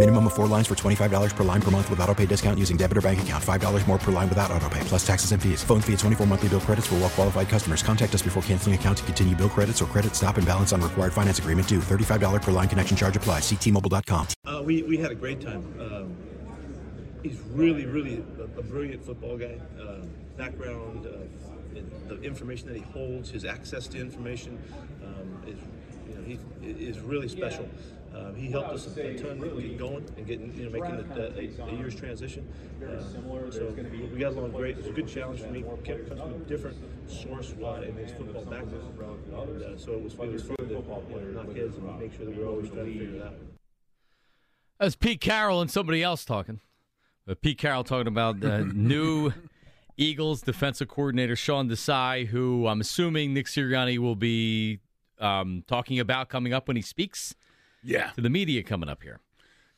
Minimum of four lines for $25 per line per month with auto pay discount using debit or bank account. $5 more per line without auto pay, plus taxes and fees. Phone fee at 24 monthly bill credits for well qualified customers. Contact us before canceling account to continue bill credits or credit stop and balance on required finance agreement due. $35 per line connection charge applies. Ctmobile.com. Uh, we, we had a great time. Um, he's really, really a, a brilliant football guy. Uh, background, uh, the information that he holds, his access to information um, is, you know, he is really special. Um, he helped us a ton get going and getting, you know, making the, the, the year's transition. Uh, so we got along great. It was a good challenge for me. Kemp comes from a different source uh, in his football background, and uh, so it was, it was fun to you know, knock heads and make sure that we're always trying to figure it out. That's Pete Carroll and somebody else talking. But Pete Carroll talking about the new Eagles defensive coordinator Sean Desai, who I'm assuming Nick Sirianni will be um, talking about coming up when he speaks Yeah. to the media coming up here.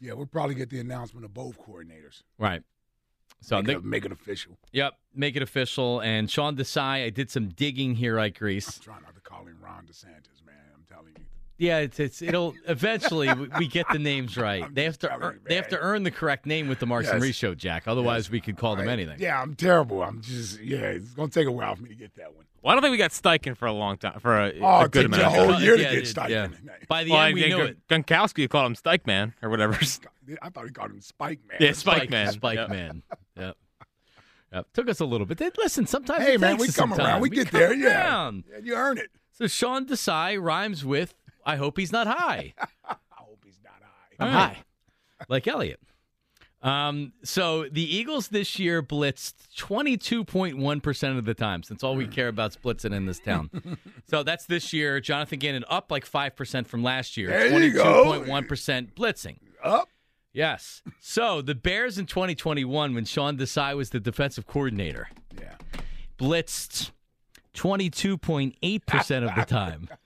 Yeah, we'll probably get the announcement of both coordinators. Right. So make, Nick, it, make it official. yep, make it official. And Sean Desai, I did some digging here, Ike Reese. Try not to call him Ron DeSantis, Yeah, it's, it's it'll eventually we, we get the names right. I'm They have to earn, they have to earn the correct name with the Marks and Yes. Reese show, Jack. Otherwise, we could call them Right. anything. Yeah, I'm terrible. I'm just yeah. It's gonna take a while for me to get that one. Well, I don't think we got Steichen for a long time, for a, Oh, a good it takes amount a whole time. year to get it- Steichen. yeah. in. By the Well, end, I we think knew it. Gronkowski called him Stike Man or whatever. I thought he called him Spike Man. yeah, Spike, Man. Spike Yep. Man. Yep. Yep. Took us a little bit. They- Listen, sometimes Hey it man, we come around. time. We get come there. Yeah. around. yeah, you earn it. So Sean Desai rhymes with "I hope he's not high." I hope he's not high. I'm high, like Elliot. Um, so the Eagles this year blitzed 22.1% of the time, since all we care about is blitzing in this town. so that's this year. Jonathan Gannon up like 5% from last year. There you go. 22.1% blitzing. Up. Yes. So the Bears in 2021, when Sean Desai was the defensive coordinator, Yeah. blitzed 22.8% of the time.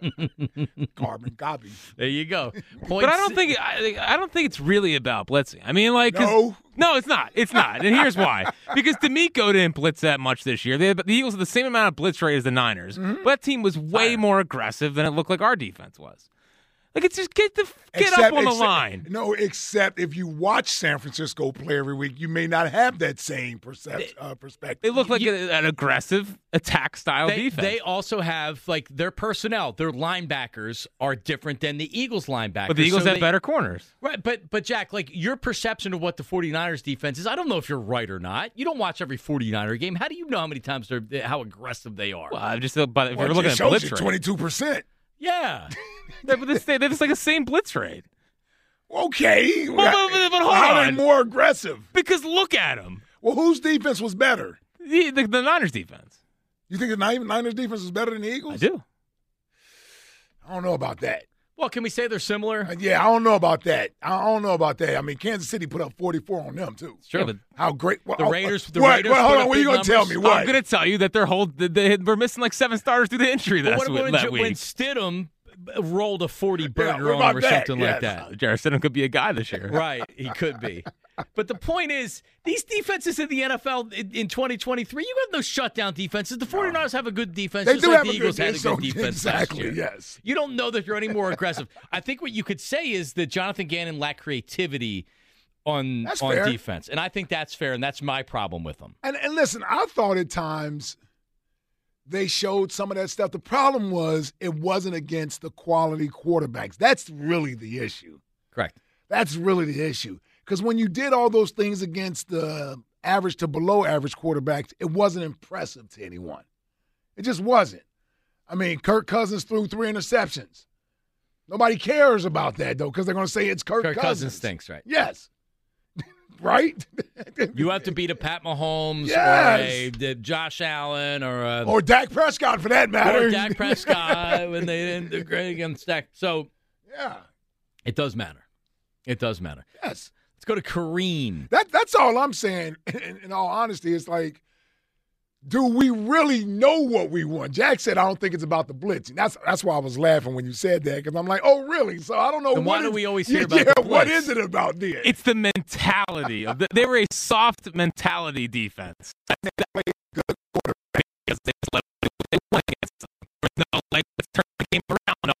Carbon copy. There you go. Point But I don't think I, I don't think it's really about blitzing. I mean, like No. no, it's not. It's not, and here's why: because DeMeco didn't blitz that much this year. They, the Eagles had the same amount of blitz rate as the Niners, Mm-hmm. but that team was way more aggressive than it looked like our defense was. Like it's just get the get except, up on the except, line. No, except if you watch San Francisco play every week, you may not have that same percep- uh, perspective. They look like you, an, an aggressive attack style they, defense. They also have like their personnel. Their linebackers are different than the Eagles linebackers. But the Eagles so have they, better corners. Right, but but Jack, like your perception of what the 49ers defense is, I don't know if you're right or not. You don't watch every 49er game. How do you know how many times they're how aggressive they are? Well, I'm just but if well, you're looking at blitz 22% yeah. they're, they're, they're just like the same blitz rate. Okay, but- but- but hold how are they on. more aggressive? Because look at them, Well, whose defense was better? the, the, the Niners defense. You think the Niners defense was better than the Eagles? I do. I don't know about that. Well, can we say they're similar? Uh, Yeah, I don't know about that. I don't know about that. I mean, Kansas City put up 44 on them too. Sure, but How great? Well, The oh, Raiders- the what? Raiders Well, hold on. What are you going to tell me? What? I'm going to tell you that their whole they, they were missing like seven starters due to injury But this what week, when, that when week. Stidham rolled a 40 burger what on him or something like that? Uh, Jarrett Stidham could be a guy this year. Right, he could be. But the point is, these defenses in the NFL in, in 2023, you have no shutdown defenses. The 49ers have a good defense, They just do like have the a good had a defense, good so- defense exactly, last year. yes. You don't know that you're any more aggressive. I think what you could say is that Jonathan Gannon lacked creativity on That's on fair. defense, and I think that's fair, and that's my problem with them. And, and listen, I thought at times they showed some of that stuff. The problem was it wasn't against the quality quarterbacks. That's really the issue. Correct. That's really the issue. Because when you did all those things against the average to below average quarterbacks, it wasn't impressive to anyone. It just wasn't. I mean, Kirk Cousins threw three interceptions. Nobody cares about that though, because they're going to say it's Kirk, Kirk Cousins. Cousins stinks, right? Yes. Right? You have to beat a Pat Mahomes Yes. or a, the Josh Allen or a or Dak Prescott for that matter. or Dak Prescott when they didn't do great against Dak. So yeah. it does matter. It does matter. Yes. Let's go to Kareem. That that's all I'm saying. In, in all honesty, it's like, do we really know what we want? Jack said, I don't think it's about the blitz. That's that's why I was laughing when you said that because I'm like, oh really? So I don't know. Then what why do is- we always hear yeah, about yeah, the blitz? is it about then? It's the mentality of the, they were a soft mentality defense. That's exactly a good quarterback because they just let them do what they want against them. No like let's turn the game around.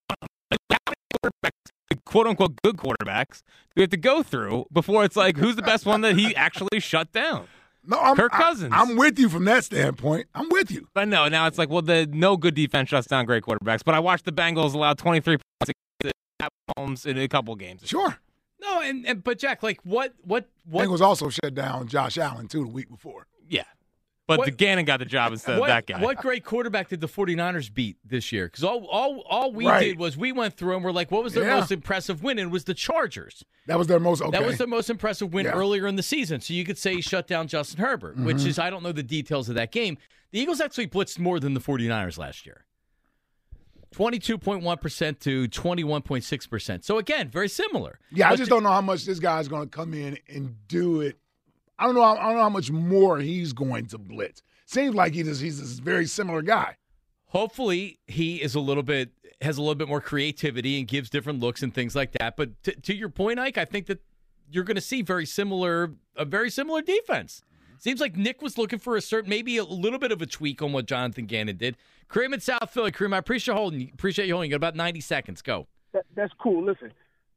Like, how many quarterbacks, quote unquote good quarterbacks, do we have to go through before it's like who's the best one that he actually shut down? No, I'm, Kirk I- Cousins. I'm with you from that standpoint. I'm with you. But no, now it's like, well, the no good defense shuts down great quarterbacks. But I watched the Bengals allow 23 points Pat Mahomes in a couple games. Sure. No, and, and but Jack, like what what what Bengals also shut down Josh Allen too the week before. Yeah. But What- the Gannon got the job instead of that guy. what great quarterback did the 49ers beat this year? Because all, all, all we Right. did was we went through and we're like, what was their Yeah. most impressive win? And it was the Chargers. That was their most okay. That was their most impressive win Yeah. earlier in the season. So you could say he shut down Justin Herbert, which Mm-hmm. is, I don't know the details of that game. The Eagles actually blitzed more than the 49ers last year 22.1% to 21.6%. So again, very similar. yeah, I just to- don't know how much this guy's going to come in and do it. I don't know. I don't know how much more he's going to blitz. Seems like he just, he's a very similar guy. hopefully he is a little bit has a little bit more creativity and gives different looks and things like that. But to, to your point, Ike, I think that you're going to see very similar a very similar defense. Seems like Nick was looking for a certain maybe a little bit of a tweak on what Jonathan Gannon did. Kareem in South Philly, Kareem, I appreciate holding appreciate you holding. You got about ninety seconds. Go. that, that's cool. Listen,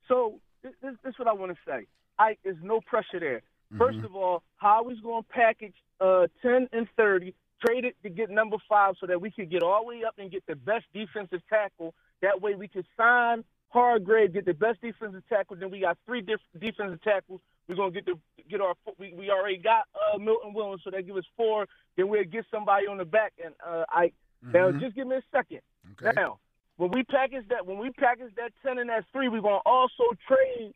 so this, this, this is what I want to say. I there's no pressure there. 1st of all, how is going to package uh, ten and thirty, trade it to get number five, so that we could get all the way up and get the best defensive tackle. That way, we could sign Hargrave, get the best defensive tackle. Then we got three different defensive tackles. We're gonna get the get our we, we already got uh, Milton Williams, so that give us four. Then we'll get somebody on the back. And uh, I now just give me a second. Okay. Now, when we package that, when we package that ten and that three, we're gonna also trade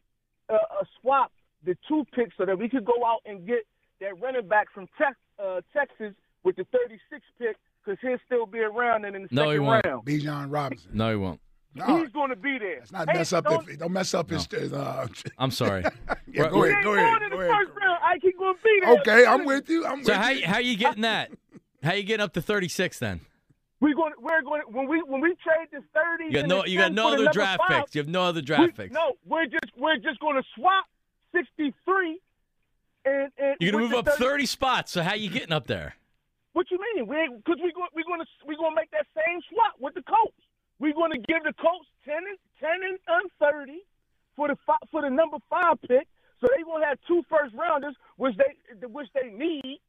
uh, a swap the two picks so that we could go out and get that running back from Tex, uh, Texas with the 36 pick because he'll still be around and in the No, he second won't. round. Bijan Robinson. No, he won't. No, He's going to be there. let's not Hey, mess up. don't- If, don't mess up his. his, Uh, I'm sorry. yeah, go ahead. Go going ahead. in the Go ahead. first round. I keep going to be there. Okay, I'm with you. I'm so with how you. how you getting that? How you getting up to thirty six then? We going. We're going. When we when we trade this 30. You got no you got no other draft five, picks. You have no other draft we- picks. No, we're just we're just going to swap 63. And, and You're gonna move up 30 spots. So how you getting up there? What you mean? We because we go, we're going to we're to make that same swap with the Colts. We're going to give the Colts 10 and 10 and, and 30 for the for the number five pick. So they going to have two first rounders, which they which they need.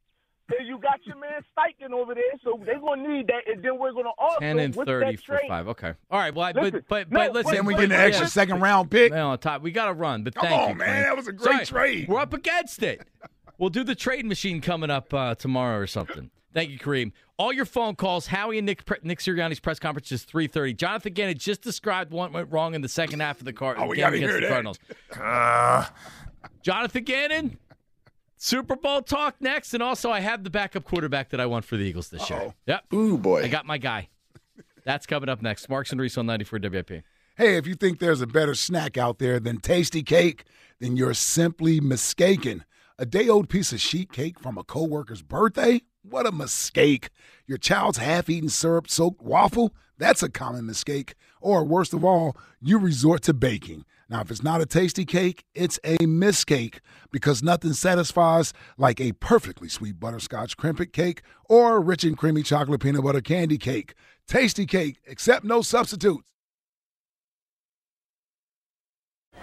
And you got your man Steichen over there, so they're going to need that. And then we're going to also 10 and with 30 that for trade, five. Okay. All right. Well, I, Listen, but but no, but listen. but- Then we get an extra but- second round pick. Man, on top. We got to run, but Come thank on, you, man. Clint. That was a great Sorry, trade. We're up against it. We'll do the trade machine coming up uh, tomorrow or something. Thank you, Kareem. All your phone calls. Howie and Nick Nick Sirianni's press conference is three thirty. Jonathan Gannon just described what went wrong in the second half of the card. Oh, we game gotta against hear the that. Cardinals. Uh, Jonathan Gannon. Super Bowl talk next, and also I have the backup quarterback that I want for the Eagles this year. Uh-oh. Yep, ooh, boy. I got my guy. That's coming up next. Marks and Reese on ninety four WIP. Hey, if you think there's a better snack out there than Tastykake, then you're simply mistaken. A day old piece of sheet cake from a coworker's birthday? What a mistake. Your child's half eaten syrup soaked waffle? That's a common mistake. Or worst of all, you resort to baking. Now, if it's not a Tastykake, it's a miscake because nothing satisfies like a perfectly sweet butterscotch Krimpet cake or rich and creamy chocolate peanut butter Kandy Kake. Tasty cake, except no substitutes.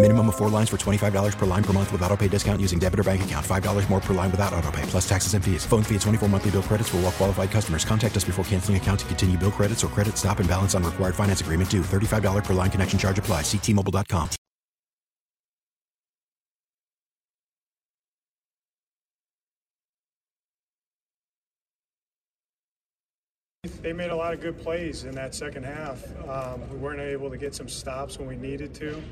Minimum of four lines for $25 per line per month with auto pay discount using debit or bank account. $5 more per line without auto pay, plus taxes and fees. Phone fee at 24 monthly bill credits for all well qualified customers. Contact us before canceling account to continue bill credits or credit stop and balance on required finance agreement due. $35 per line connection charge apply. Ctmobile.com. They made a lot of good plays in that second half. Um, we weren't able to get some stops when we needed to.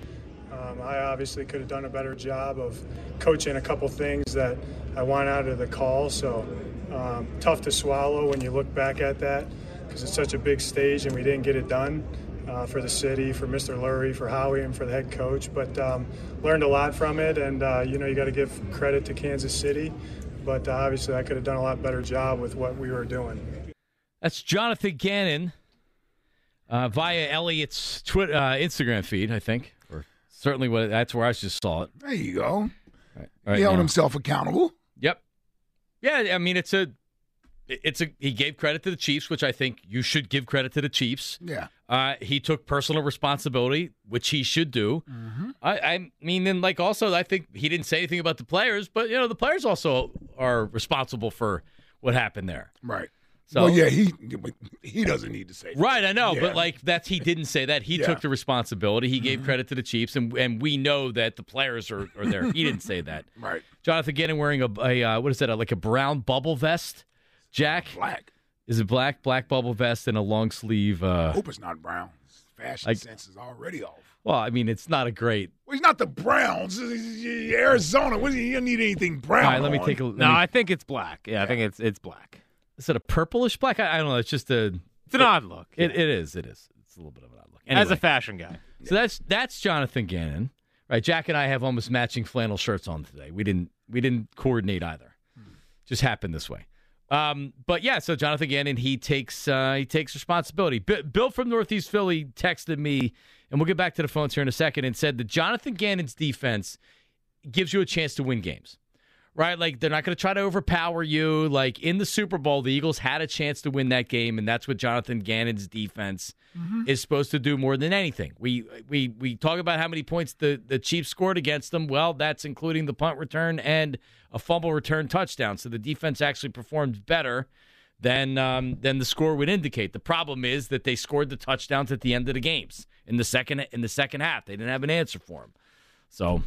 Um, I obviously could have done a better job of coaching a couple things that I want out of the call. So um, tough to swallow when you look back at that because it's such a big stage and we didn't get it done uh, for the city, for Mr. Lurie, for Howie, and for the head coach. But um, learned a lot from it, and uh, you know you got to give credit to Kansas City. But uh, obviously, I could have done a lot better job with what we were doing. That's Jonathan Gannon uh, via Elliott's Twitter, uh, Instagram feed, I think, certainly what that's where I just saw it. There you go. Right, right he held now. himself accountable. Yep. Yeah, I mean it's a it's a he gave credit to the Chiefs, which I think you should give credit to the Chiefs. Yeah. Uh, he took personal responsibility, which he should do. I, I mean, then like also, I think he didn't say anything about the players, but you know the players also are responsible for what happened there. Right. So well, yeah, he he doesn't need to say that. Right, I know, Yeah. but like that's he didn't say that. He Yeah. Mm-hmm. took the responsibility. He gave credit to the Chiefs, and and we know that the players are, are there. He didn't say that. Right. Jonathan Gannon wearing a, a uh, what is that? A, like a brown bubble vest. Jack. Black. Is it black? Black bubble vest and a long sleeve. Uh, Hope it's not brown. Fashion Like- sense is already off. well, I mean, it's not a great. Well, he's not the Browns. He's- he's Arizona. What, you don't need anything brown. All right, let me on. take a. let No, me- I think it's black. Yeah, I think it's it's black. Is it a purplish black? I, I don't know. It's just a. It's an odd look. It, it is. It is. It's a little bit of an odd look. As a fashion guy. So that's that's Jonathan Gannon, right? Jack and I have almost matching flannel shirts on today. We didn't we didn't coordinate either. Just happened this way. Um, but yeah, so Jonathan Gannon he takes uh, he takes responsibility. B- Bill from Northeast Philly texted me, and we'll get back to the phones here in a second, and said that Jonathan Gannon's defense gives you a chance to win games. Right, like they're not going to try to overpower you. Like in the Super Bowl, the Eagles had a chance to win that game, and that's what Jonathan Gannon's defense is supposed to do more than anything. We we we talk about how many points the the Chiefs scored against them. Well, that's including the punt return and a fumble return touchdown. So the defense actually performed better than um, than the score would indicate. The problem is that they scored the touchdowns at the end of the games in the second in the second half. They didn't have an answer for them. So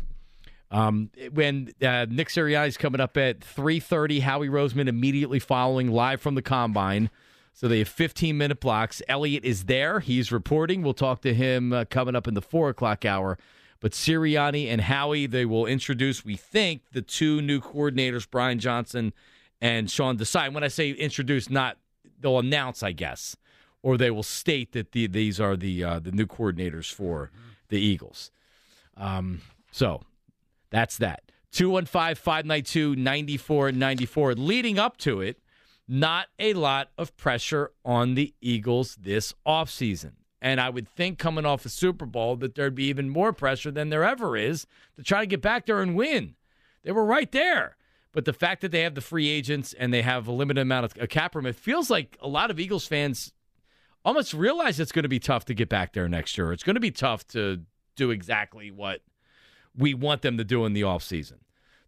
um, when uh, Nick Sirianni's coming up at 3.30, Howie Roseman immediately following live from the Combine. So they have 15-minute blocks. Elliott is there. He's reporting. We'll talk to him uh, coming up in the 4 o'clock hour. But Sirianni and Howie, they will introduce, we think, the two new coordinators, Brian Johnson and Sean Desai. When I say introduce, not they'll announce, I guess, or they will state that the, these are the uh, the new coordinators for the Eagles. Um, so that's that. 215 592 9494. Leading up to it, not a lot of pressure on the Eagles this offseason. And I would think coming off a Super Bowl that there'd be even more pressure than there ever is to try to get back there and win. They were right there. But the fact that they have the free agents and they have a limited amount of a cap room, it feels like a lot of Eagles fans almost realize it's going to be tough to get back there next year. It's going to be tough to do exactly what we want them to do in the offseason.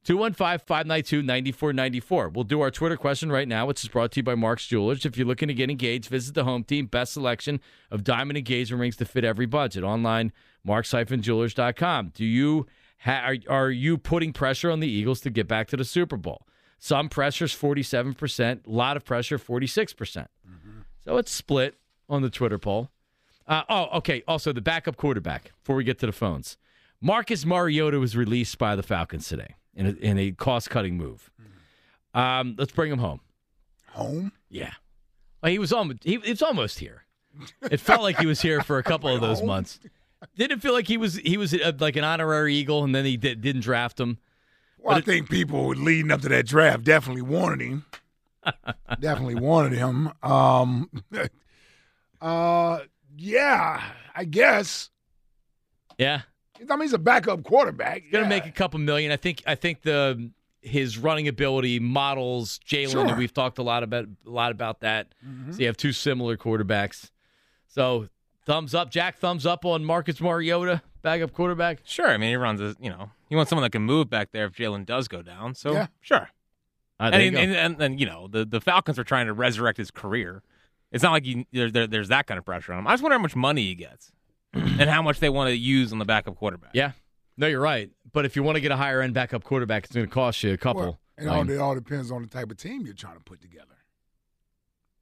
215-592-9494. We'll do our Twitter question right now, which is brought to you by Mark's Jewelers. If you're looking to get engaged, visit the home team. Best selection of diamond engagement rings to fit every budget. Online, marks-jewelers.com. Do you ha- are, are you putting pressure on the Eagles to get back to the Super Bowl? Some pressure's 47%, a lot of pressure 46%. percent So it's split on the Twitter poll. Uh, oh, okay. Also, the backup quarterback, before we get to the phones. Marcus Mariota was released by the Falcons today in a, in a cost cutting move. Um, let's bring him home. Home? Yeah. Well, he was almost he, was almost here. It felt like he was here for a couple of those months. Didn't feel like he was he was uh, like an honorary Eagle, and then he did, didn't draft him. Well, I think people leading up to that draft definitely wanted him. definitely wanted him. Um, uh, yeah, I guess. Yeah, I mean, he's a backup quarterback. He's gonna make a couple million. I think. I think the his running ability models Jalen, Sure. and we've talked a lot about a lot about that. Mhm. So you have two similar quarterbacks. So Thumbs up, Jack. Thumbs up on Marcus Mariota, backup quarterback. Sure. I mean, he runs a, you know, he wants someone that can move back there if Jalen does go down. So, Yeah. sure. And, go. and, and, and, you know, the, the Falcons are trying to resurrect his career. It's not like you, there, there, there's that kind of pressure on him. I just wonder how much money he gets and how much they want to use on the backup quarterback. Yeah. No, you're right. But if you want to get a higher end backup quarterback, it's going to cost you a couple. Well, it all, mean, it all depends on the type of team you're trying to put together.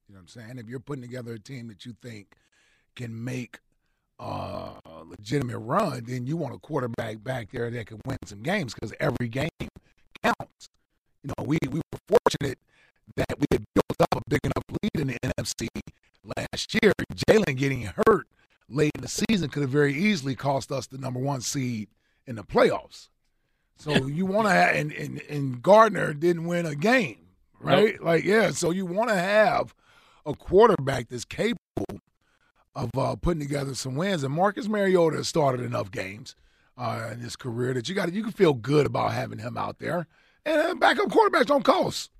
You know what I'm saying? If you're putting together a team that you think can make uh, a legitimate run, then you want a quarterback back there that can win some games because every game counts. You know, we, we were fortunate that we had built up a big enough lead in the NFC last year. Jalen getting hurt late in the season could have very easily cost us the number one seed in the playoffs. So you want to have, and, and, and Gardner didn't win a game, right? Like, yeah, so you want to have a quarterback that's capable of uh, putting together some wins. And Marcus Mariota has started enough games uh, in his career that you got you can feel good about having him out there. And uh, backup quarterbacks don't cost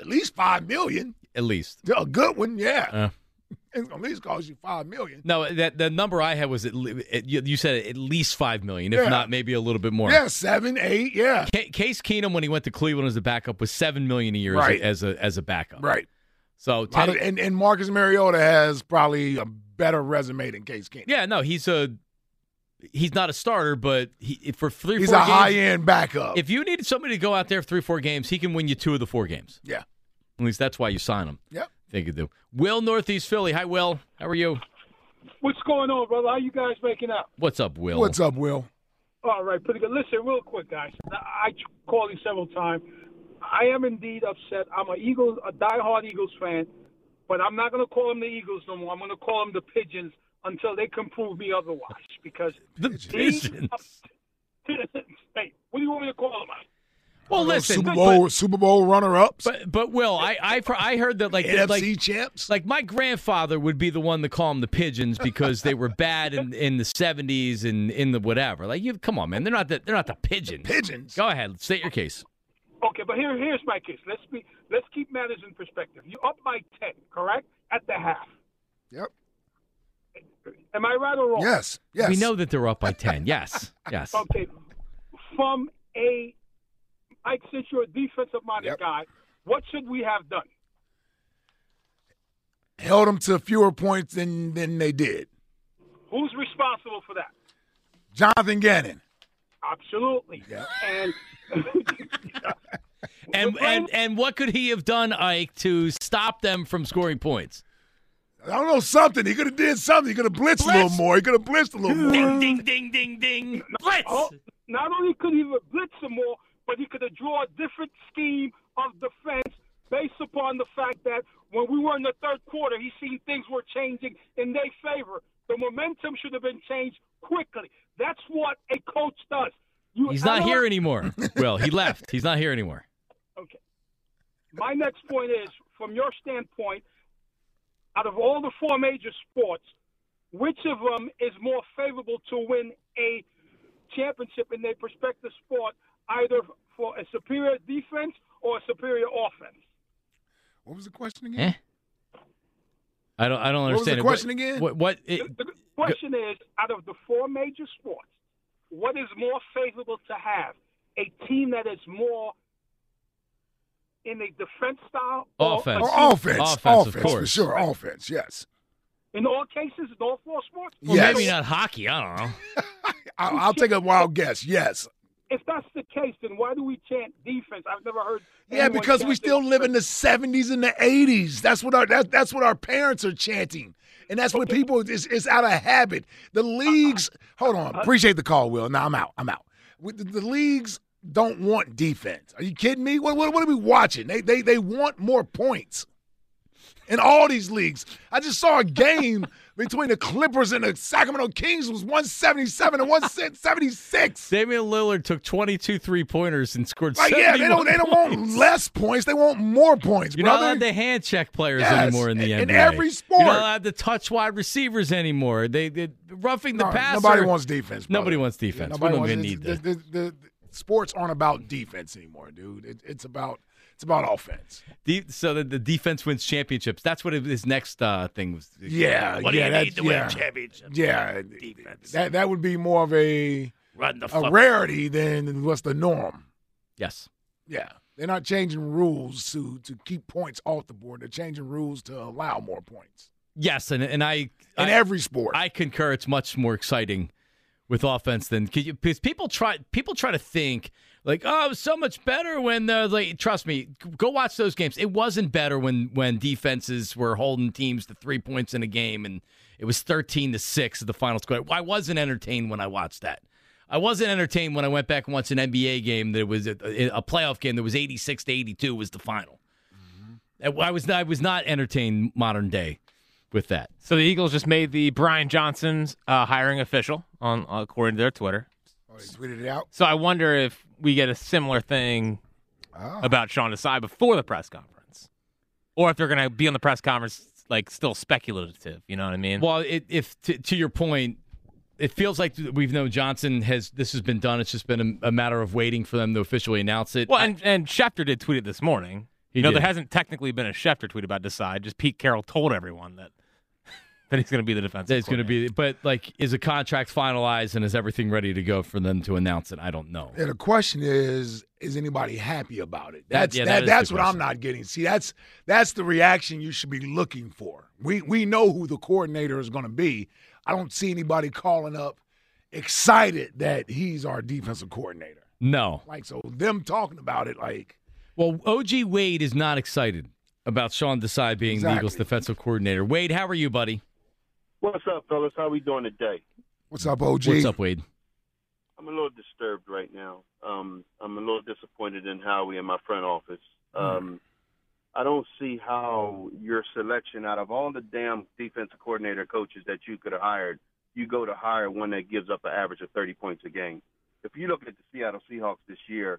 at least five million. at least. A good one, yeah. Uh, It's gonna at least cost you five million. no, that the number I had was at le- it, you, you said at least five million, if Yeah. not maybe a little bit more. Yeah, seven, eight, yeah. Ca- Case Keenum, when he went to Cleveland as a backup, was seven million a year Right. as, a, as a as a backup. Right. So A lot Teddy- of- and, and Marcus Mariota has probably a better resume than Case Keenum. yeah, no, he's a he's not a starter, but he for three He's four a games, high end backup. If you need somebody to go out there for three four games, he can win you two of the four games. Yeah. At least that's why you sign him. Yep. I think you do. Will Northeast Philly. Hi, Will. How are you? What's going on, brother? How you guys making out? What's up, Will? What's up, Will? All right, pretty good. Listen, real quick, guys. I called you several times. I am indeed upset. I'm a Eagles, a diehard Eagles fan, but I'm not going to call them the Eagles no more. I'm going to call them the Pigeons until they can prove me otherwise. Because the Pigeons. hey, what do you want me to call them? Well, Those listen, Super but- Bowl Super Bowl runner ups. But but Will, I I I heard that like NFC like, champs. Like my grandfather would be the one to call them the pigeons because they were bad in, in the seventies and in the whatever. Like you, come on, man, they're not the, they're not the pigeons. Pigeons. Go ahead, state your case. Okay, but here, here's my case. Let's be, let's keep matters in perspective. You up by ten, correct? At the half. Yep. Am I right or wrong? Yes. Yes. We know that they're up by ten. Yes, yes. Okay. From a, Mike, since you're a defensive minded guy, what should we have done? Held them to fewer points than than they did. Who's responsible for that? Jonathan Gannon. Absolutely. And And and and what could he have done, Ike, to stop them from scoring points? I don't know something. He could have did something. He could have blitzed a little more. He could have blitzed a little more. Ding ding ding ding ding. Blitz. Oh, not only could he have blitzed some more, but he could have drawn a different scheme of defense based upon the fact that when we were in the third quarter, he seen things were changing in their favor. The momentum should have been changed quickly. That's what a coach does. You, He's not here anymore. well, he left? He's not here anymore. Okay. My next point is, from your standpoint, out of all the four major sports, which of them is more favorable to win a championship in their respective sport, either for a superior defense or a superior offense? What was the question again? Eh? I don't I don't What was the understand. it. question again? What what it, The question is, out of the four major sports, what is more favorable to have? A team that is more in a defense style or Offense. a Or team- offense. Offense, Offense, of for course. sure. Offense, yes. In all cases, in all four sports? well, yes. maybe not hockey. I don't know. I'll, I'll take a wild guess. Yes. If that's the case, then why do we chant defense? I've never heard. Yeah, because we still defense. live in the '70s and the '80s. That's what our that, that's what our parents are chanting, and that's what people it's, it's out of habit. The leagues. Hold on. Uh-uh. Appreciate the call, Will. Now I'm out. I'm out. The, the leagues don't want defense. Are you kidding me? What, what, what are we watching? They they they want more points. In all these leagues, I just saw a game between the Clippers and the Sacramento Kings was 177 and 176. Damian Lillard took 22 three pointers and scored. Like, yeah, they don't they don't 71 want less points. They want more points, You're not brother. allowed to hand check players Yes, anymore in the in NBA. every sport. You're not allowed to touch wide receivers anymore. They, they roughing the No, passer. Nobody wants defense. brother. Nobody wants defense. Nobody we don't wants even need that. the, the, the, the sports aren't about defense anymore, dude. It, it's about It's about offense. De- so the, the defense wins championships. That's what his next uh, thing was. Yeah, What yeah, do you need that- to yeah. win championships? Yeah, defense. that that would be more of a Run the a fuck- rarity than what's the norm. Yes. Yeah, they're not changing rules to to keep points off the board. They're changing rules to allow more points Yes, and and I in I, every sport. I concur. It's much more exciting with offense than because people try people try to think like oh it was so much better when the like trust me go watch those games. It wasn't better when when defenses were holding teams to three points in a game and it was thirteen to six at the final score. I wasn't entertained when I watched that. I wasn't entertained when I went back and watched an NBA game that was a, a playoff game that was eighty six to eighty two was the final. I was I was not entertained modern day with that. So the Eagles just made the Brian Johnson's uh, hiring official on according to their Twitter. Oh, tweeted it out. So I wonder if we get a similar thing Oh. about Sean Desai before the press conference, or if they're going to be on the press conference like still speculative. You know what I mean? Well, it, if to, to your point, it feels like we've known Johnson has this has been done. It's just been a, a matter of waiting for them to officially announce it. Well, and and Schefter did tweet it this morning. He you know, did. there hasn't technically been a Schefter tweet about Desai. Just Pete Carroll told everyone that that he's going to be the defensive. it's going to be, but like, is a contract finalized and is everything ready to go for them to announce it? I don't know. Yeah, the question is, is anybody happy about it? That- That's yeah, that, that is that's the what I'm not getting. See, that's that's the reaction you should be looking for. We we know who the coordinator is going to be. I don't see anybody calling up excited that he's our defensive coordinator. No. Like so, them talking about it, like Well, OG Wade is not excited about Sean Desai being the Eagles defensive coordinator. Wade, how are you, buddy? What's up, fellas? How we doing today? what's up, OG? What's up, Wade? I'm a little disturbed right now. Um, I'm a little disappointed in Howie and my front office. Um, I don't see how your selection out of all the damn defensive coordinator coaches that you could have hired, you go to hire one that gives up an average of 30 points a game. If you look at the Seattle Seahawks this year,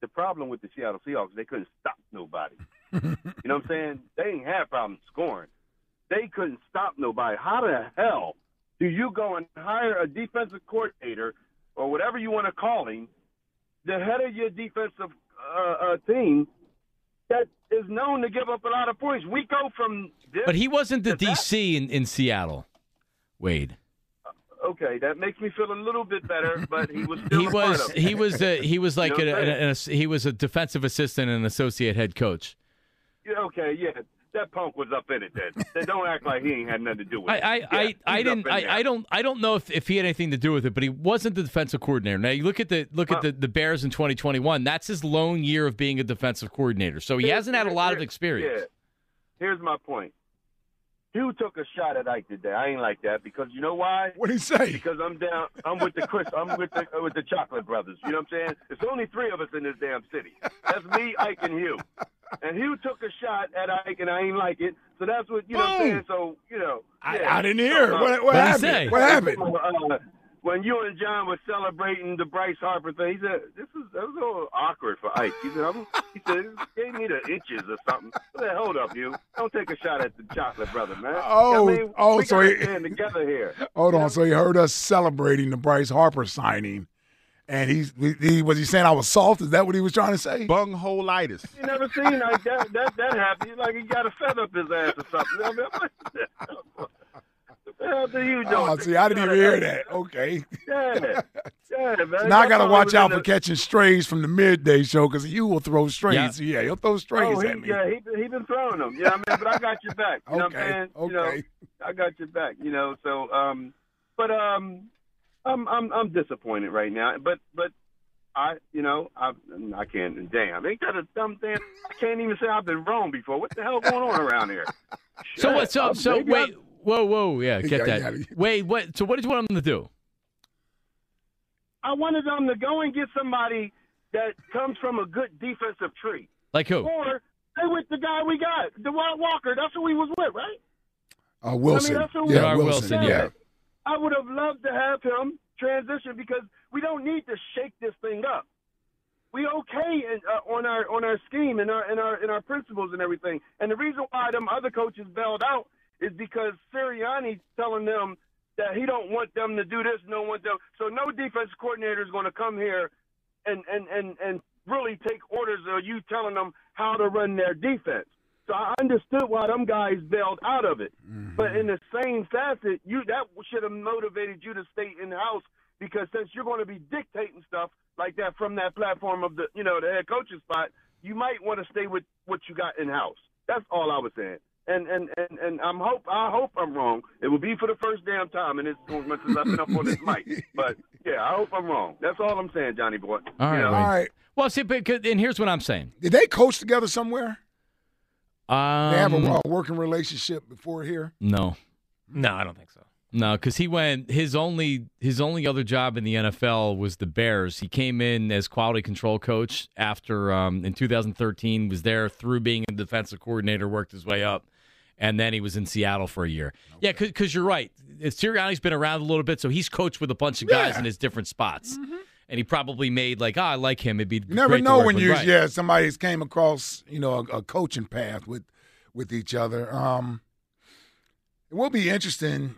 the problem with the Seattle Seahawks, they couldn't stop nobody. you know what I'm saying? They ain't had problems scoring. They couldn't stop nobody. How the hell do you go and hire a defensive coordinator or whatever you want to call him, the head of your defensive uh, uh, team that is known to give up a lot of points? We go from this. But he wasn't the that. DC in, in Seattle, Wade. Okay, that makes me feel a little bit better, but he was still He a was he was a, he was like You know a, what I'm an- an- he was a defensive assistant and associate head coach. Yeah, okay, yeah, that punk was up in it then. then don't act like he ain't had nothing to do with it. I, Yeah, I, I didn't I. I don't I don't know if, if he had anything to do with it, but he wasn't the defensive coordinator. Now you look at the look at the, the Bears in 2021. That's his lone year of being a defensive coordinator. So he hasn't had a lot of experience. Yeah. Here's my point. Hugh took a shot at Ike today. I ain't like that because you know why? What did he say? Because I'm down. I'm with the Chris. I'm with the with the Chocolate Brothers. You know what I'm saying? It's only three of us in this damn city. That's me, Ike, and Hugh. And Hugh took a shot at Ike, and I ain't like it. So that's what you know. What I'm saying? So you know. I, yeah. I didn't hear. So, uh, what what happened? say? What happened? uh, when you and John were celebrating the Bryce Harper thing, he said this is that was a little awkward for Ike. He said, I'm, he said, this gave me the inches or something. I said, hold up, you don't take a shot at the chocolate brother, man. Oh, I mean, oh, we so gotta he- together here. Hold on. So he heard us celebrating the Bryce Harper signing, and he's he, he was he saying I was soft? Is that what he was trying to say? Bungholitis. You never seen like that that that happen. Like he got a feather up his ass or something. I mean, what the hell do you do? Oh, see, I didn't even hear that. Okay. Yeah, yeah, man. So now I got to watch out for the- catching strays from the midday show because you will throw strays. Yeah. Yeah, he'll throw strays Oh, he, at me. yeah, he he been throwing them. You know I mean? But I got your back. You know what I'm Okay. You know, okay. I got your back. You know, so um, but um, I'm I'm I'm disappointed right now. But but I you know I I can't. Damn, ain't that a dumb thing? I can't even say I've been wrong before. What the hell going on around here? So what? Shit, So I'm- so maybe wait. I'm- Whoa whoa yeah get Yeah, that. yeah. Wait what? So what did you want him to do? I wanted them to go and get somebody that comes from a good defensive tree. Like who? Or they with the guy we got, DeWalt Walker. That's who we was with, right? Uh, Wilson. I mean, that's who yeah, Dennard Wilson. Wilson, yeah. yeah. I would have loved to have him transition because we don't need to shake this thing up. We okay in, uh, on our on our scheme and our and our and our principles and everything. And the reason why them other coaches bailed out is because Sirianni's telling them that he don't want them to do this, no want them. So no defense coordinator is going to come here and and and and really take orders of you telling them how to run their defense. So I understood why them guys bailed out of it. Mm-hmm. But in the same facet, you that should have motivated you to stay in house because since you're going to be dictating stuff like that from that platform of the you know the head coaching spot, you might want to stay with what you got in house. That's all I was saying. And and and and I'm hope I hope I'm wrong. It will be for the first damn time, and it's as much as I've been up on this mic. But yeah, I hope I'm wrong. That's all I'm saying, Johnny boy. All right. You know? Wayne. Well, see, but, and here's what I'm saying. Did they coach together somewhere? Um, they have a uh, working relationship before here. No. No, I don't think so. No, because he went his only his only other job in the NFL was the Bears. He came in as quality control coach after um, in 2013 was there through being a defensive coordinator, worked his way up, and then he was in Seattle for a year. Yeah, because you're right. Sirianni's been around a little bit, so he's coached with a bunch of guys Yeah. in his different spots, and he probably made like, oh, I like him. It'd be You never know when you Right. yeah somebody's came across you know a, a coaching path with with each other. Um, it will be interesting.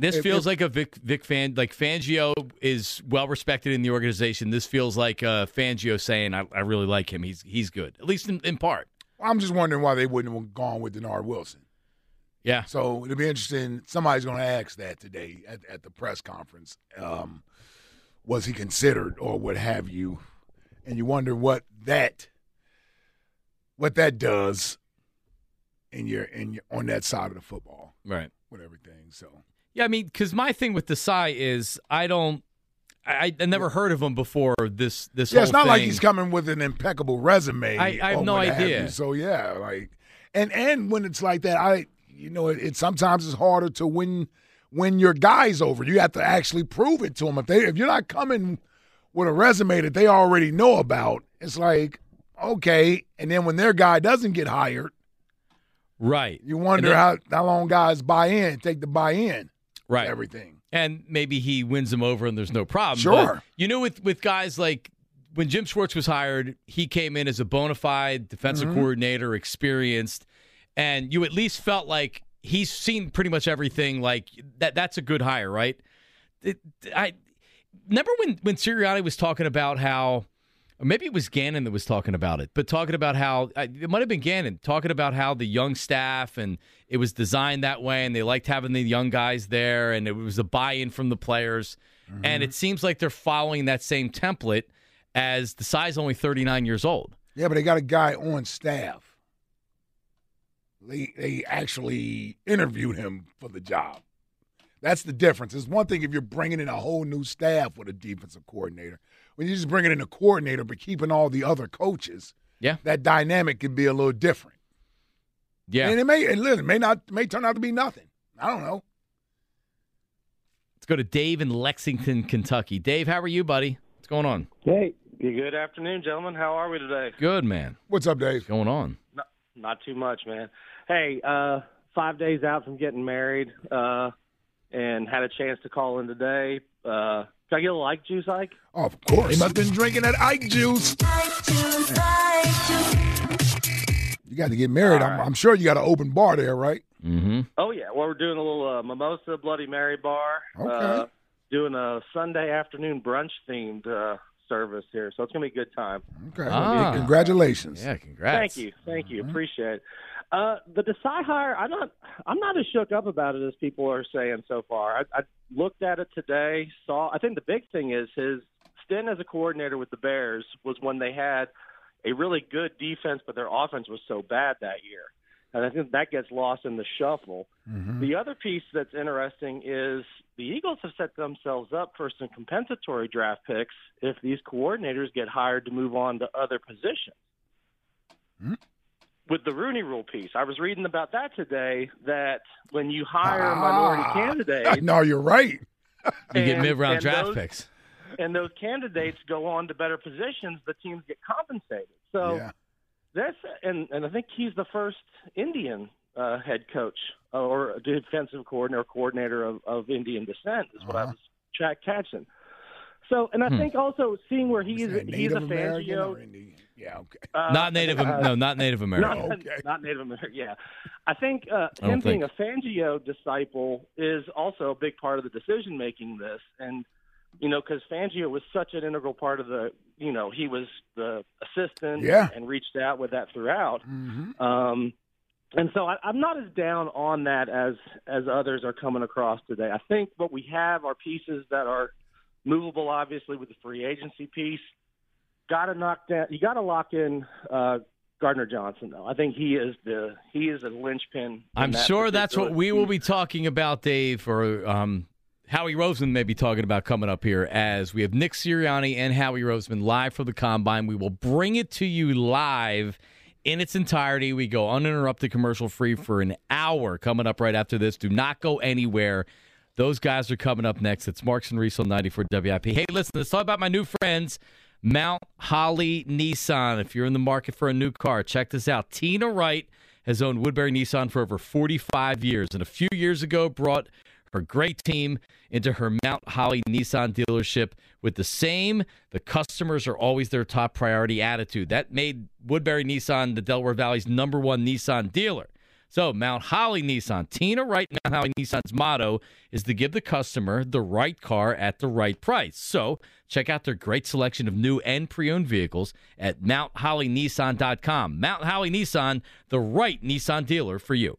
This If- feels if- like a Vic Vic fan. Like Fangio is well respected in the organization. This feels like uh, Fangio saying, I, "I really like him. He's he's good, at least in, in part." I'm just wondering why they wouldn't have gone with Dennard Wilson. Yeah. So it'll be interesting. Somebody's going to ask that today at, at the press conference. Um, was he considered or what have you? And you wonder what that what that does in your in your on that side of the football Right. with everything. So Yeah, I mean, because my thing with the Desai is I don't. I, I never heard of him before. This this yeah, it's not like he's coming with an impeccable resume. I- I have no idea. you. So yeah, like and and when it's like that, I you know it, it sometimes it's harder to win win your guys over. You have to actually prove it to them. If they if you're not coming with a resume that they already know about, it's like okay. And then when their guy doesn't get hired, right. you wonder then- how how long guys buy in, take the buy in, right everything. and maybe he wins them over and there's no problem. Sure. But, you know, with with guys like when Jim Schwartz was hired, he came in as a bona fide defensive Mhm. coordinator, experienced, and you at least felt like he's seen pretty much everything. Like that, that's a good hire, right? It, I remember when when Sirianni was talking about how. Maybe it was Gannon that was talking about it, but talking about how it might have been Gannon talking about how the young staff and it was designed that way, and they liked having the young guys there, and it was a buy-in from the players, mm-hmm. and it seems like they're following that same template as Desai's only 39 years old. Yeah, but they got a guy on staff. They they actually interviewed him for the job. That's the difference. It's one thing if you're bringing in a whole new staff with a defensive coordinator. When you're just bringing in a coordinator but keeping all the other coaches, yeah, that dynamic can be a little different. Yeah, and it may and listen, it may not may turn out to be nothing. I don't know. Let's go to Dave in Lexington, Kentucky. Dave, how are you, buddy? What's going on? Hey, good afternoon, gentlemen. How are we today? Good, man. What's up, Dave? What's going on? Not, not too much, man. Hey, uh, five days out from getting married, uh, and had a chance to call in today. Uh, can I get a like juice, Ike? Oh, of course. He must have been drinking that Ike juice. You got to get married. I'm, I'm sure you got an open bar there, right? Mm-hmm. Oh yeah, well we're doing a little uh, mimosa Bloody Mary bar. Okay. Uh, doing a Sunday afternoon brunch themed uh, service here, so it's gonna be a good time. Okay. Ah. Congratulations. Yeah, congrats. Thank you, thank you, appreciate it. Uh, the Desai hire, I'm not, I'm not as shook up about it as people are saying so far. I, I looked at it today, saw. I think the big thing is his stint as a coordinator with the Bears was when they had a really good defense, but their offense was so bad that year, and I think that gets lost in the shuffle. The other piece that's interesting is the Eagles have set themselves up for some compensatory draft picks if these coordinators get hired to move on to other positions with the Rooney Rule piece. I was reading about that today. That when you hire a minority Ah. candidate, no, you're right. You get mid-round draft those- picks. and those candidates go on to better positions, the teams get compensated. So Yeah. that's and and I think he's the first Indian uh, head coach or defensive coordinator coordinator of, of Indian descent is what I Uh-huh. was tra- catching. So, and I Hmm. think also seeing where he's that he's a Native American Fangio. Or Indian? Yeah, okay. Uh, not Native. uh, no, not Native American. Not, not Native American. Yeah, I think uh, I him being think. a Fangio disciple is also a big part of the decision making. This and you know, because Fangio was such an integral part of the, you know, he was the assistant Yeah. and reached out with that throughout. Mm-hmm. Um, and so I, I'm not as down on that as as others are coming across today. I think what we have are pieces that are movable, obviously, with the free agency piece. Got to knock down. You got to lock in uh, Gardner Johnson, though. I think he is the he is a linchpin. I'm that sure that's what we will be talking about, Dave, or um, Howie Roseman may be talking about coming up here as we have Nick Sirianni and Howie Roseman live for the combine. We will bring it to you live in its entirety. We go uninterrupted, commercial free for an hour coming up right after this. Do not go anywhere. Those guys are coming up next. It's Marks and Reese on 94 WIP. Hey, listen, let's talk about my new friends, Mount Holly Nissan. If you're in the market for a new car, check this out. Tina Wright has owned Woodbury Nissan for over 45 years, and a few years ago brought her great team into her Mount Holly Nissan dealership with the same, the customers are always their top priority attitude. That made Woodbury Nissan the Delaware Valley's number one Nissan dealer. So, Mount Holly Nissan, Tina Wright, Mount Holly Nissan's motto is to give the customer the right car at the right price. So, check out their great selection of new and pre owned vehicles at MountHollyNissan.com. Mount Holly Nissan, the right Nissan dealer for you.